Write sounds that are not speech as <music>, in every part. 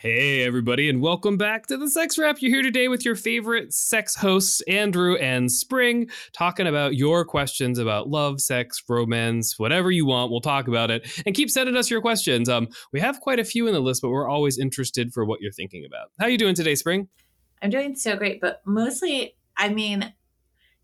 Hey, everybody, and welcome back to the Sex Wrap. You're here today with your favorite sex hosts, Andrew and Spring, talking about your questions about love, sex, romance, whatever you want. We'll talk about it. And keep sending us your questions. Um, we have quite a few in the list, but we're always interested for what you're thinking about. How are you doing today, Spring? I'm doing so great, but mostly, I mean,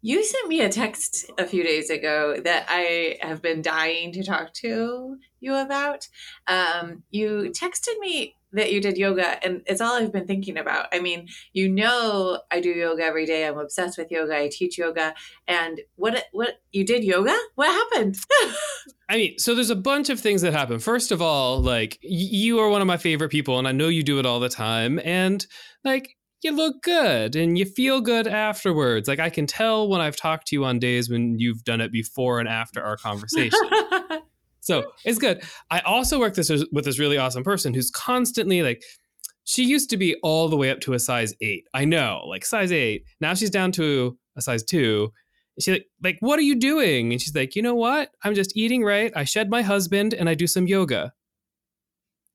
you sent me a text a few days ago that I have been dying to talk to you about. Um, you texted me that you did yoga and it's all I've been thinking about. I mean, you know I do yoga every day. I'm obsessed with yoga. I teach yoga. And what what you did yoga? What happened? <laughs> I mean, so there's a bunch of things that happen. First of all, like you are one of my favorite people and I know you do it all the time and like you look good and you feel good afterwards. Like I can tell when I've talked to you on days when you've done it before and after our conversation. <laughs> So it's good. I also work this with this really awesome person who's constantly like, she used to be all the way up to a size eight. I know, like size eight. Now she's down to a size two. She's like, like, what are you doing? And she's like, you know what? I'm just eating right. I shed my husband and I do some yoga.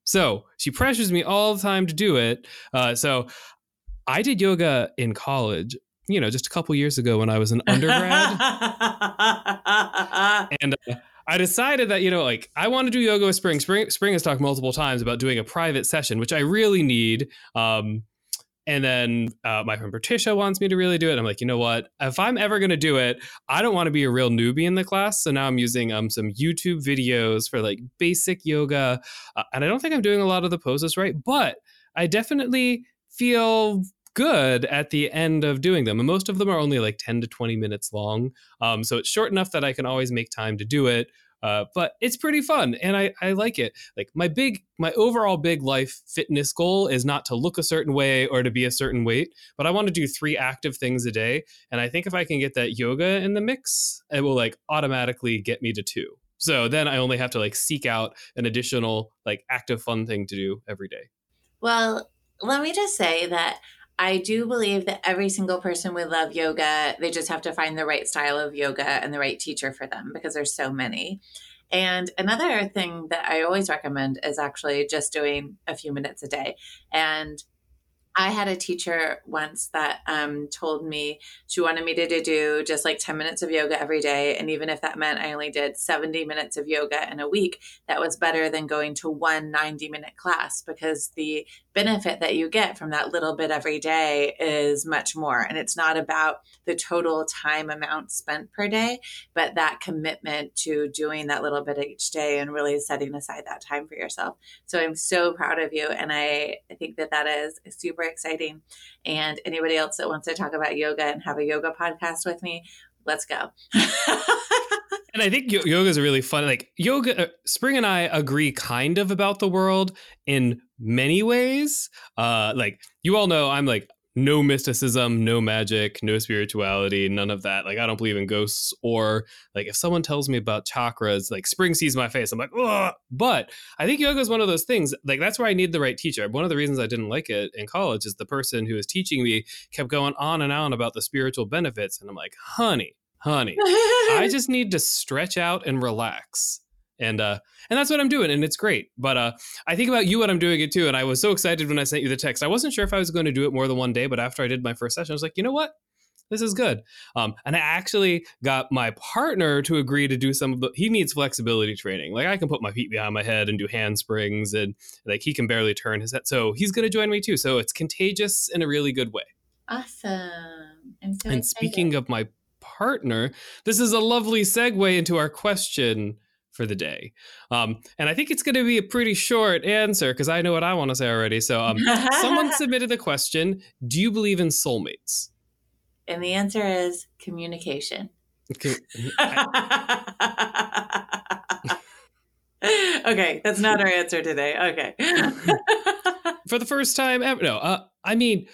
So she pressures me all the time to do it. Uh, so I did yoga in college you know, just a couple years ago when I was an undergrad. <laughs> and uh, I decided that you know, like I want to do yoga with Spring. Spring Spring has talked multiple times about doing a private session, which I really need. Um, and then uh, my friend Patricia wants me to really do it. I'm like, you know what? If I'm ever going to do it, I don't want to be a real newbie in the class. So now I'm using um, some YouTube videos for like basic yoga. Uh, and I don't think I'm doing a lot of the poses right, but I definitely feel good at the end of doing them. And most of them are only like 10 to 20 minutes long. Um, so it's short enough that I can always make time to do it. Uh, but it's pretty fun and I, I like it. Like my big, my overall big life fitness goal is not to look a certain way or to be a certain weight, but I want to do three active things a day. And I think if I can get that yoga in the mix, it will like automatically get me to two. So then I only have to like seek out an additional like active fun thing to do every day. Well, let me just say that I do believe that every single person would love yoga. They just have to find the right style of yoga and the right teacher for them because there's so many. And another thing that I always recommend is actually just doing a few minutes a day. And I had a teacher once that um, told me she wanted me to, to, do just like 10 minutes of yoga every day. And even if that meant I only did 70 minutes of yoga in a week, that was better than going to one 90 minute class because the benefit that you get from that little bit every day is much more. And it's not about the total time amount spent per day, but that commitment to doing that little bit each day and really setting aside that time for yourself. So I'm so proud of you. And I, I think that that is super super exciting. And anybody else that wants to talk about yoga and have a yoga podcast with me, let's go. <laughs> and I think yoga is really fun. Like yoga, uh, Spring and I agree kind of about the world in many ways. Uh, like you all know, I'm like no mysticism, no magic, no spirituality, none of that. Like I don't believe in ghosts or like if someone tells me about chakras, like spring sees my face, I'm like, Ugh! but I think yoga is one of those things. Like that's where I need the right teacher. One of the reasons I didn't like it in college is the person who was teaching me kept going on and on about the spiritual benefits, and I'm like, honey, honey, I just need to stretch out and relax. And uh and that's what i'm doing and it's great. But uh i think about you when i'm doing it too and i was so excited when i sent you the text. I wasn't sure if i was going to do it more than one day but after i did my first session i was like you know what? This is good. Um and i actually got my partner to agree to do some of the he needs flexibility training. Like i can put my feet behind my head and do handsprings and like he can barely turn his head so he's going to join me too. So it's contagious in a really good way. Awesome. So and excited. speaking of my partner this is a lovely segue into our question for the day. Um, and I think it's going to be a pretty short answer because I know what I want to say already. So, um, someone <laughs> submitted the question Do you believe in soulmates? And the answer is communication. Okay, <laughs> <laughs> okay that's not our answer today. Okay. for the first time ever. No, uh, I mean,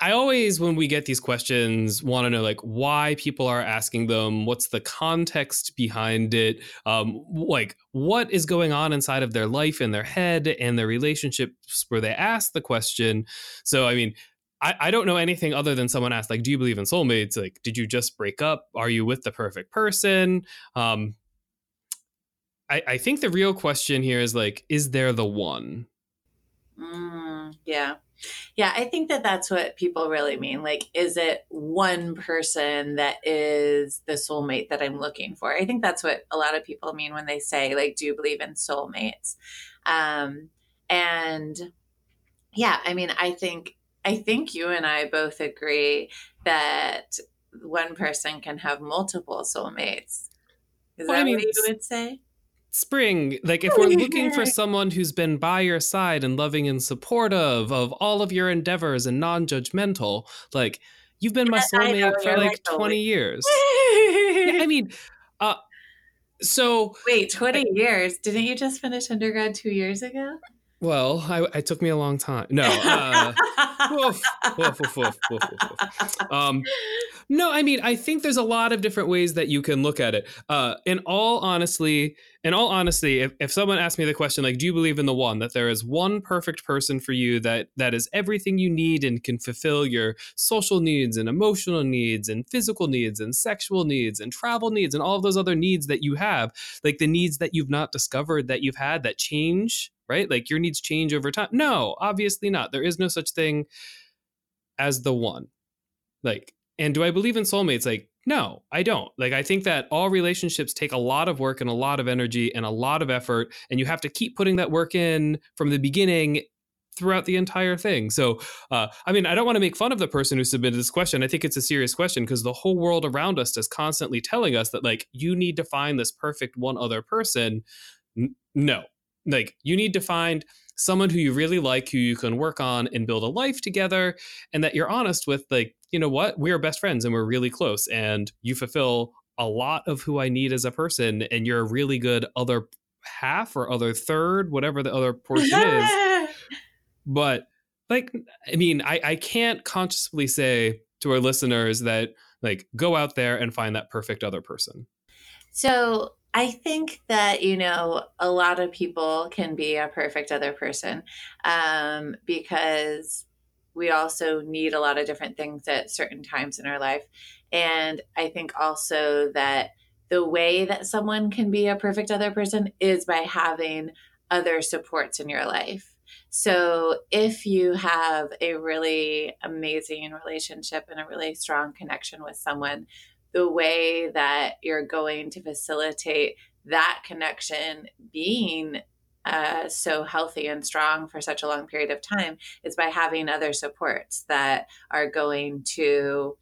I always, when we get these questions, want to know like why people are asking them, what's the context behind it, um, like what is going on inside of their life and their head and their relationships where they ask the question. So, I mean, I, I don't know anything other than someone asked, like, do you believe in soulmates? Like, did you just break up? Are you with the perfect person? Um, I, I think the real question here is like, is there the one? Mm, yeah. Yeah, I think that that's what people really mean. Like, is it one person that is the soulmate that I'm looking for? I think that's what a lot of people mean when they say, like, do you believe in soulmates? Um, and yeah, I mean, I think I think you and I both agree that one person can have multiple soulmates. Is well, that I mean, what you would say? Spring, like if we're looking for someone who's been by your side and loving and supportive of all of your endeavors and non-judgmental, like you've been my soulmate for like 20 years. yeah, I <laughs> mean, uh so wait, 20 years. Didn't you just finish undergrad 2 years ago? Well, I, it took me a long time. No, uh, <laughs> woof, woof, woof, um, no. I mean, I think there's a lot of different ways that you can look at it. Uh, in all honestly, in all honesty, if, if someone asked me the question like, "Do you believe in the one that there is one perfect person for you that that is everything you need and can fulfill your social needs and emotional needs and physical needs and sexual needs and travel needs and all of those other needs that you have, like the needs that you've not discovered that you've had that change right? Like your needs change over time. No, obviously not. There is no such thing as the one. Like, and do I believe in soulmates? Like, no, I don't. Like, I think that all relationships take a lot of work and a lot of energy and a lot of effort, and you have to keep putting that work in from the beginning throughout the entire thing. So, uh, I mean, I don't want to make fun of the person who submitted this question. I think it's a serious question because the whole world around us is constantly telling us that, like, you need to find this perfect one other person. N- no, like you need to find someone who you really like who you can work on and build a life together and that you're honest with like you know what? We are best friends and we're really close and you fulfill a lot of who i need as a person and you're a really good other half or other third whatever the other portion is. <laughs> But like i mean i i can't consciously say to our listeners that like go out there and find that perfect other person. So I think that, you know, a lot of people can be a perfect other person um, because we also need a lot of different things at certain times in our life. And I think also that the way that someone can be a perfect other person is by having other supports in your life. So if you have a really amazing relationship and a really strong connection with someone, the way that you're going to facilitate that connection being uh, so healthy and strong for such a long period of time is by having other supports that are going to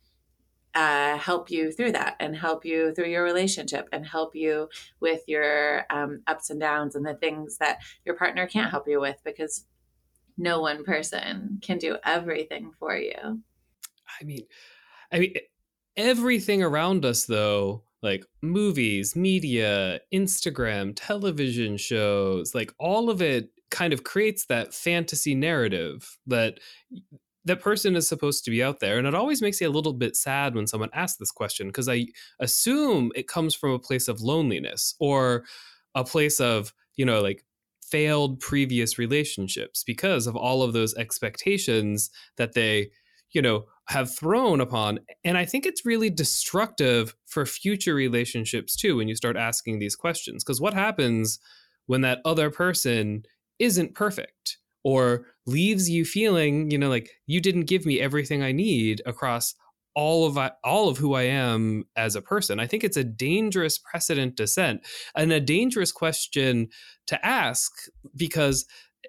uh, help you through that and help you through your relationship and help you with your um, ups and downs and the things that your partner can't help you with because no one person can do everything for you. I mean, I mean, everything around us though like movies media instagram television shows like all of it kind of creates that fantasy narrative that that person is supposed to be out there. And it always makes me a little bit sad when someone asks this question because i assume it comes from a place of loneliness or a place of you know like failed previous relationships because of all of those expectations that they you know have thrown upon and i think it's really destructive for future relationships too when you start asking these questions because what happens when that other person isn't perfect or leaves you feeling you know like you didn't give me everything i need across all of I, all of who I am as a person. I think it's a dangerous precedent to set and a dangerous question to ask because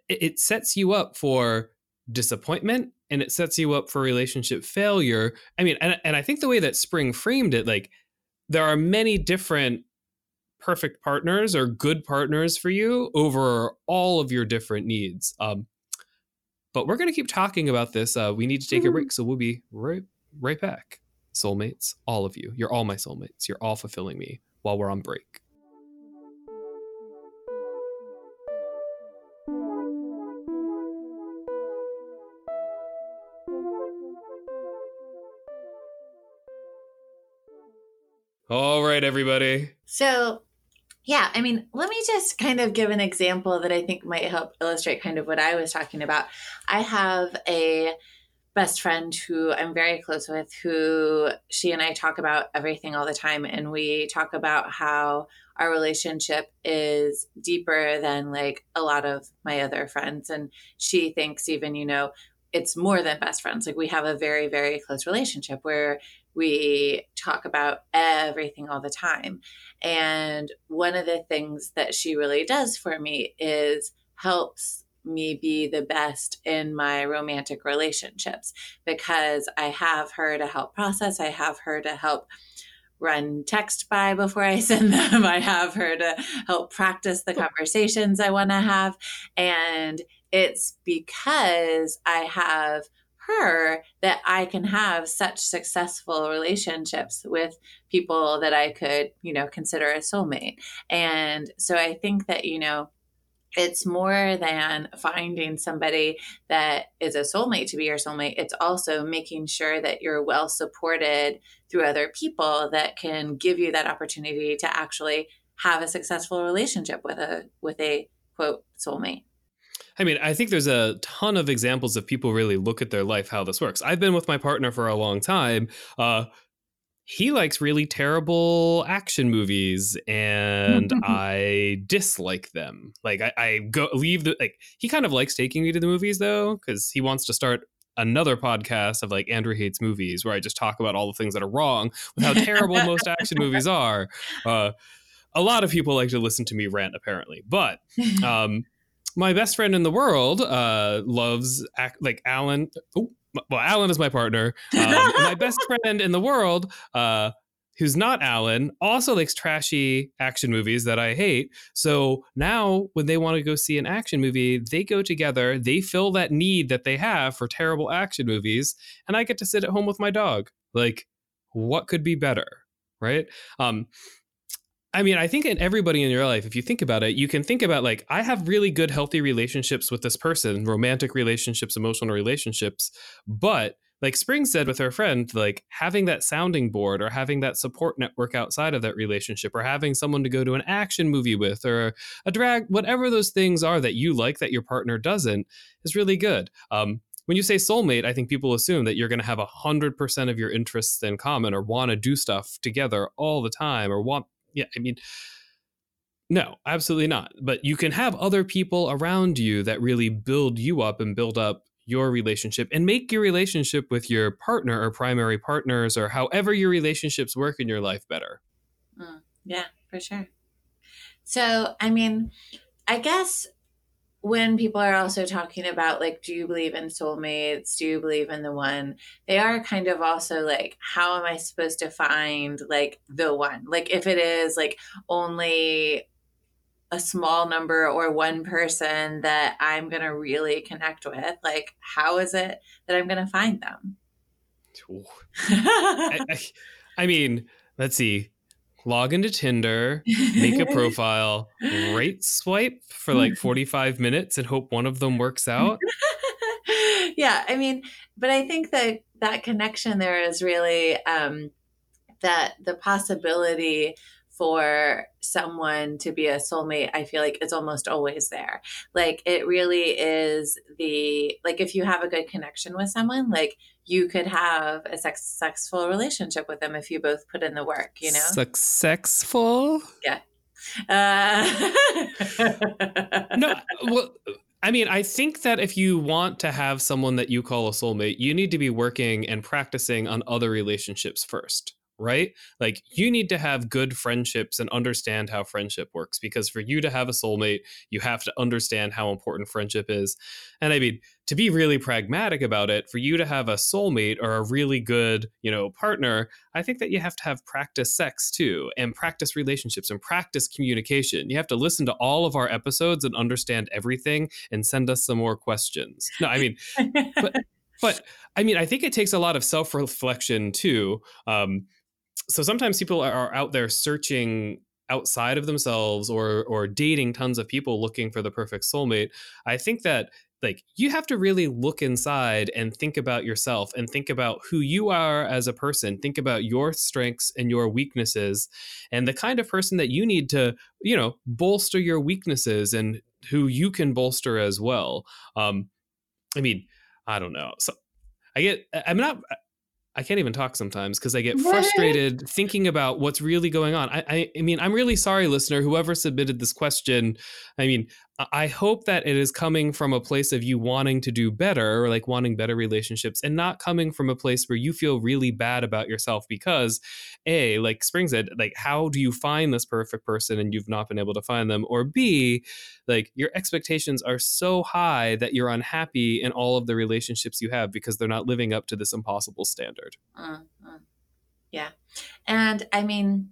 it sets you up for disappointment and it sets you up for relationship failure. I mean, and, and I think the way that Spring framed it, like there are many different perfect partners or good partners for you over all of your different needs. Um, but we're going to keep talking about this. Uh, we need to take a break, so we'll be right right back. Soulmates, all of you, you're all my soulmates. You're all fulfilling me while we're on break. All right, everybody. So, yeah, I mean, let me just kind of give an example that I think might help illustrate kind of what I was talking about. I have a best friend who I'm very close with, who she and I talk about everything all the time. And we talk about how our relationship is deeper than like a lot of my other friends. And she thinks, even, you know, it's more than best friends. Like we have a very, very close relationship where we talk about everything all the time. And one of the things that she really does for me is helps me be the best in my romantic relationships because I have her to help process, I have her to help run text by before I <laughs> send them. I have her to help practice the conversations I want to have. And it's because I have her that I can have such successful relationships with people that I could, you know, consider a soulmate. And so I think that, you know, it's more than finding somebody that is a soulmate to be your soulmate. It's also making sure that you're well supported through other people that can give you that opportunity to actually have a successful relationship with a with a quote soulmate. I mean, I think there's a ton of examples of people really look at their life how this works. I've been with my partner for a long time. Uh, he likes really terrible action movies and <laughs> I dislike them. Like I, I, go leave the like he kind of likes taking me to the movies though, because he wants to start another podcast of like Andrew hates movies where I just talk about all the things that are wrong with how terrible most action movies <laughs> are. Uh, a lot of people like to listen to me rant apparently, but <laughs> um, my best friend in the world uh, loves act like Alan. Oh, well, Alan is my partner. Um, <laughs> my best friend in the world, uh, who's not Alan, also likes trashy action movies that I hate. So now, when they want to go see an action movie, they go together. They fill that need that they have for terrible action movies, and I get to sit at home with my dog. Like, what could be better, right? Um, I mean, I think in everybody in your life, if you think about it, you can think about like, I have really good, healthy relationships with this person, romantic relationships, emotional relationships. But like Spring said with her friend, like having that sounding board or having that support network outside of that relationship or having someone to go to an action movie with or a drag, whatever those things are that you like that your partner doesn't is really good. Um, when you say soulmate, I think people assume that you're going to have 100% of your interests in common or want to do stuff together all the time or want yeah, I mean, no, absolutely not. But you can have other people around you that really build you up and build up your relationship and make your relationship with your partner or primary partners or however your relationships work in your life better. Mm, yeah, for sure. So, I mean, I guess when people are also talking about like do you believe in soulmates? Do you believe in the one? They are kind of also like how am i supposed to find like the one? Like if it is like only a small number or one person that i'm going to really connect with like how is it that i'm going to find them? I, I, I mean let's see log into Tinder, make a <laughs> profile, rate swipe for like <laughs> 45 minutes and hope one of them works out. <laughs> yeah, I mean, but I think that that connection there is really um, that the possibility for someone to be a soulmate, I feel like it's almost always there. Like it really is the like if you have a good connection with someone, like you could have a successful relationship with them if you both put in the work, you know? Successful? Yeah. Uh... <laughs> no, well, I mean, I think that if you want to have someone that you call a soulmate, you need to be working and practicing on other relationships first right? Like you need to have good friendships and understand how friendship works because for you to have a soulmate, you have to understand how important friendship is. And I mean, to be really pragmatic about it, for you to have a soulmate or a really good, you know, partner, I think that you have to have practice sex too and practice relationships and practice communication. You have to listen to all of our episodes and understand everything and send us some more questions. No, I mean, but but I mean, I think it takes a lot of self reflection too. Um, so sometimes people are out there searching outside of themselves or or dating tons of people looking for the perfect soulmate. I think that like you have to really look inside and think about yourself and think about who you are as a person. Think about your strengths and your weaknesses and the kind of person that you need to you know bolster your weaknesses and who you can bolster as well. Um i mean i don't know. So i get i'm not I can't even talk sometimes because I get frustrated thinking about what's really going on. I, I, I, mean, I'm really sorry, listener, whoever submitted this question. I mean, I hope that it is coming from a place of you wanting to do better, or like wanting better relationships, and not coming from a place where you feel really bad about yourself because, A, like Spring said, like, how do you find this perfect person and you've not been able to find them? Or B, like, your expectations are so high that you're unhappy in all of the relationships you have because they're not living up to this impossible standard. Mm-hmm. Yeah. And I mean,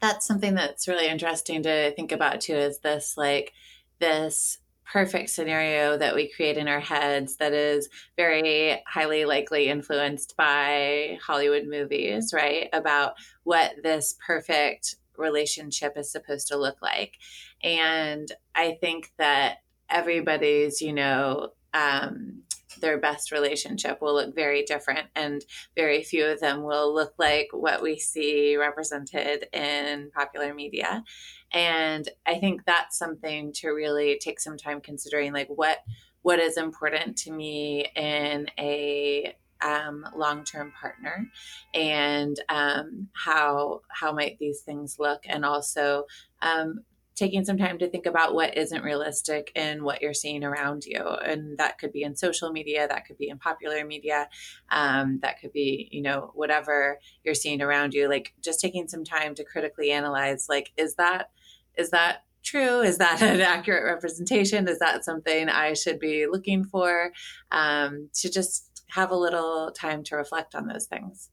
that's something that's really interesting to think about too is this like, this perfect scenario that we create in our heads that is very highly likely influenced by Hollywood movies, right? About what this perfect relationship is supposed to look like. And I think that everybody's, you know, um, their best relationship will look very different, and very few of them will look like what we see represented in popular media. And I think that's something to really take some time considering, like what what is important to me in a um, long-term partner and um, how how might these things look and also um, taking some time to think about what isn't realistic in what you're seeing around you. And that could be in social media that could be in popular media um, that could be you know whatever you're seeing around you. Like just taking some time to critically analyze like is that is that true? Is that <laughs> an accurate representation? Is that something i should be looking for? Um, to just have a little time to reflect on those things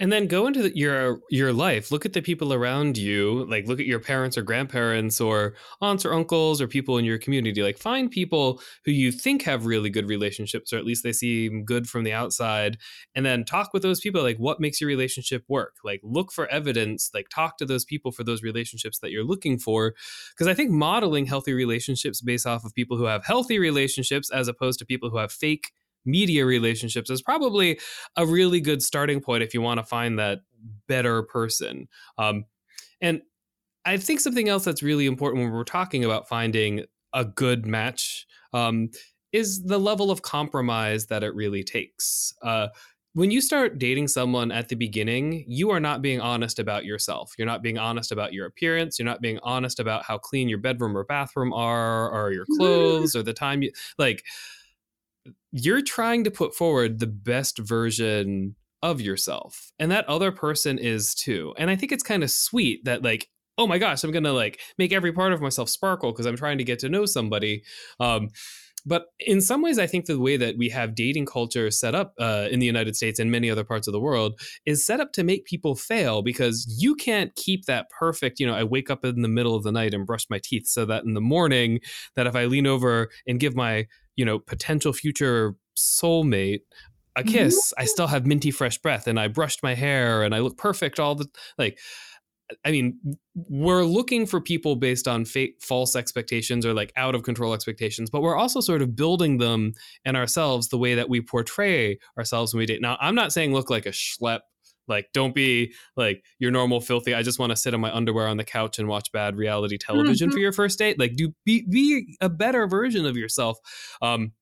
and then go into the, your your life. Look at the people around you. Like look at your parents or grandparents or aunts or uncles or people in your community. Like find people who you think have really good relationships or at least they seem good from the outside. And then talk with those people like what makes your relationship work? Like look for evidence. Like talk to those people for those relationships that you're looking for. Because i think modeling healthy relationships based off of people who have healthy relationships as opposed to people who have fake media relationships is probably a really good starting point if you want to find that better person. Um, and I think something else that's really important when we're talking about finding a good match um, is the level of compromise that it really takes. Uh, when you start dating someone at the beginning, you are not being honest about yourself. You're not being honest about your appearance. You're not being honest about how clean your bedroom or bathroom are, or your clothes, or the time you like you're trying to put forward the best version of yourself and that other person is too. And i think it's kind of sweet that like oh my gosh i'm gonna like make every part of myself sparkle because i'm trying to get to know somebody. Um, but in some ways i think the way that we have dating culture set up uh, in the united states and many other parts of the world is set up to make people fail because you can't keep that perfect you know i wake up in the middle of the night and brush my teeth so that in the morning that if i lean over and give my you know potential future soulmate a mm-hmm. kiss i still have minty fresh breath and i brushed my hair and i look perfect all the like i mean we're looking for people based on fake false expectations or like out of control expectations but we're also sort of building them in ourselves the way that we portray ourselves when we date now i'm not saying look like a schlep like, don't be like your normal filthy. I just want to sit in my underwear on the couch and watch bad reality television mm-hmm. for your first date. Like, do be be a better version of yourself. Um,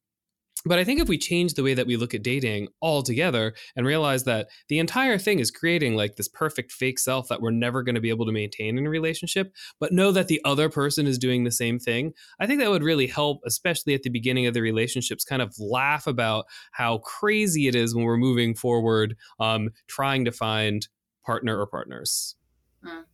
but I think if we change the way that we look at dating altogether and realize that the entire thing is creating like this perfect fake self that we're never going to be able to maintain in a relationship, but know that the other person is doing the same thing, I think that would really help, especially at the beginning of the relationships, kind of laugh about how crazy it is when we're moving forward, um, trying to find partner or partners. Mm.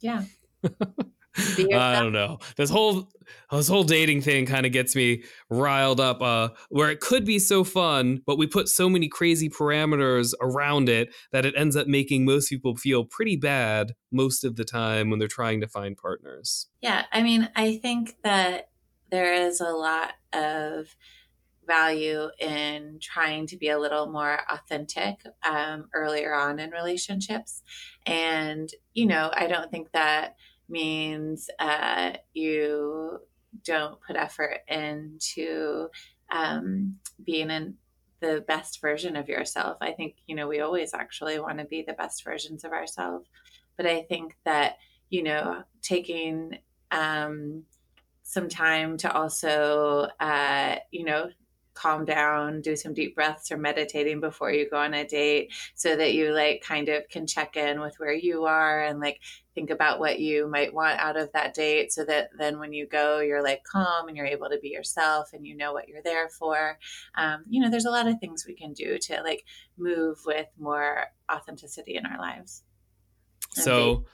Yeah. <laughs> <laughs> I don't know. This whole this whole dating thing kind of gets me riled up. Uh, where it could be so fun, but we put so many crazy parameters around it that it ends up making most people feel pretty bad most of the time when they're trying to find partners. Yeah, I mean, I think that there is a lot of value in trying to be a little more authentic um, earlier on in relationships, and you know, I don't think that means uh, you don't put effort into um, being in the best version of yourself. I think, you know, we always actually want to be the best versions of ourselves. But I think that, you know, taking um, some time to also, uh, you know, calm down, do some deep breaths or meditating before you go on a date so that you like kind of can check in with where you are and like think about what you might want out of that date so that then when you go, you're like calm and you're able to be yourself and you know what you're there for. Um, you know, there's a lot of things we can do to like move with more authenticity in our lives. So,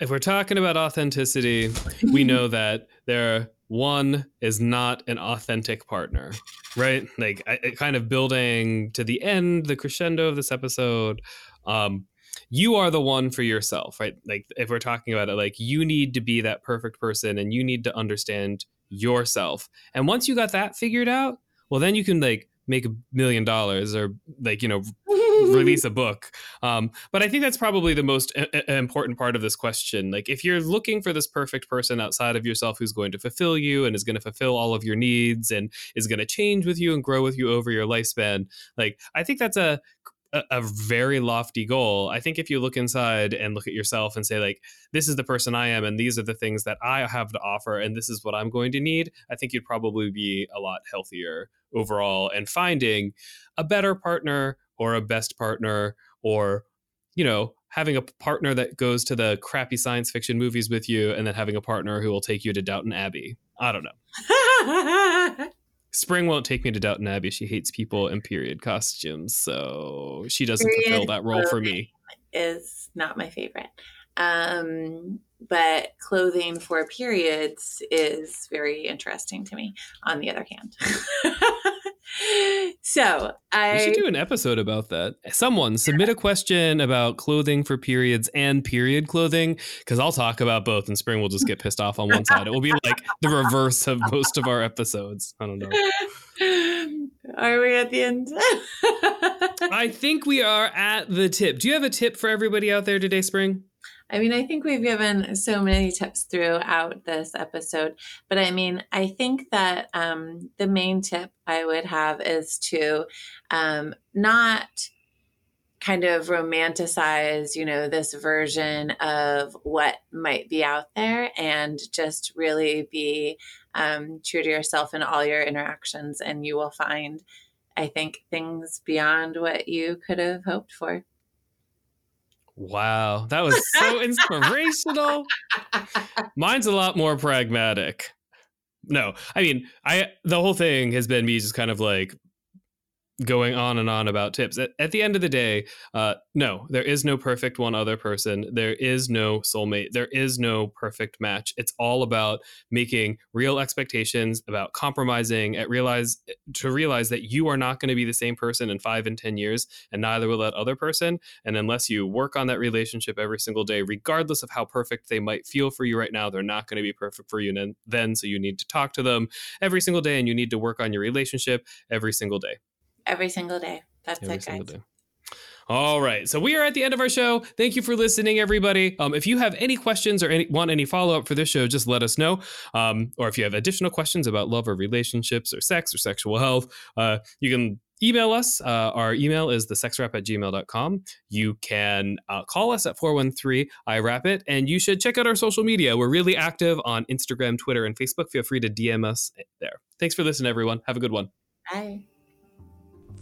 if we're talking about authenticity, we know <laughs> that there one is not an authentic partner, right? Like I, kind of building to the end, the crescendo of this episode. Um, you are the one for yourself, right? Like if we're talking about it, like you need to be that perfect person, and you need to understand yourself. And once you got that figured out, well, then you can like make a million dollars or like you know <laughs> release a book. Um, but I think that's probably the most a- a important part of this question. Like, if you're looking for this perfect person outside of yourself who's going to fulfill you and is going to fulfill all of your needs and is going to change with you and grow with you over your lifespan, like, I think that's a a, a, very lofty goal. I think if you look inside and look at yourself and say, like, this is the person I am, and these are the things that I have to offer, and this is what I'm going to need, I think you'd probably be a lot healthier overall and finding a better partner or a best partner or you know having a partner that goes to the crappy science fiction movies with you and then having a partner who will take you to Downton Abbey. I don't know. <laughs> Spring won't take me to Downton Abbey. She hates people in period costumes, so she doesn't period fulfill that role for me. Is not my favorite. Um, but clothing for periods is very interesting to me, on the other hand. <laughs> so I we should do an episode about that. Someone submit a question about clothing for periods and period clothing, because I'll talk about both, and Spring will just get pissed off on one side. It will be like the reverse of most of our episodes. I don't know. Are we at the end? <laughs> I think we are at the tip. Do you have a tip for everybody out there today, Spring? I mean, I think we've given so many tips throughout this episode, but I mean, I think that um, the main tip I would have is to um, not kind of romanticize, you know, this version of what might be out there and just really be um, true to yourself in all your interactions, and you will find, I think, things beyond what you could have hoped for. Wow, that was so <laughs> inspirational. Mine's a lot more pragmatic. No, I mean, I the whole thing has been me just kind of like going on and on about tips. At, at the end of the day, uh, no, there is no perfect one other person. There is no soulmate. There is no perfect match. It's all about making real expectations, about compromising, at realize to realize that you are not going to be the same person in five and ten years, and neither will that other person. And unless you work on that relationship every single day, regardless of how perfect they might feel for you right now, they're not going to be perfect for you then. So you need to talk to them every single day, and you need to work on your relationship every single day every single day. That's every it, guys. Day. All right. So we are at the end of our show. Thank you for listening, everybody. Um, if you have any questions or any, want any follow up for this show, just let us know. Um, or if you have additional questions about love or relationships or sex or sexual health, uh, you can email us. Uh, our email is thesexwrap at gmail.com. You can uh, call us at 413 IRAP it, and you should check out our social media. We're really active on Instagram, Twitter, and Facebook. Feel free to DM us there. Thanks for listening, everyone. Have a good one. Bye